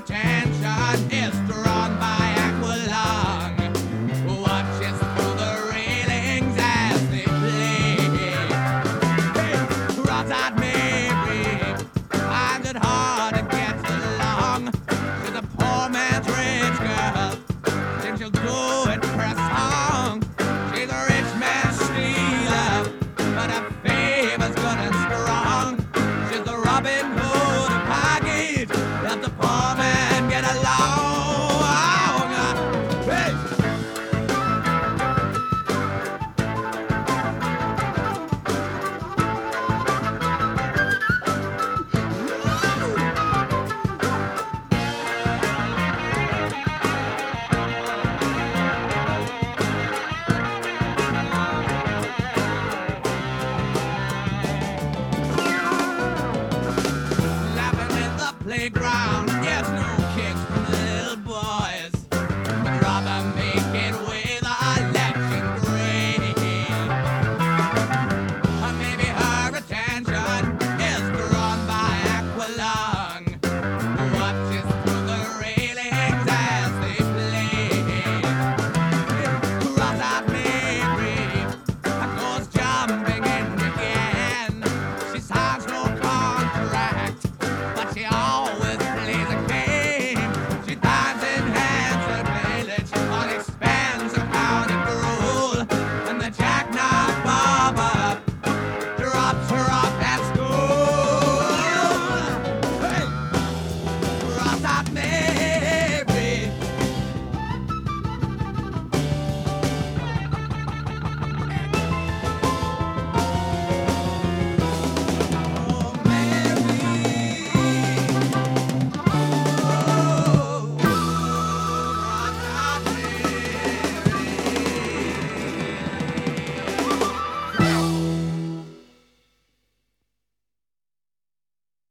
pretend.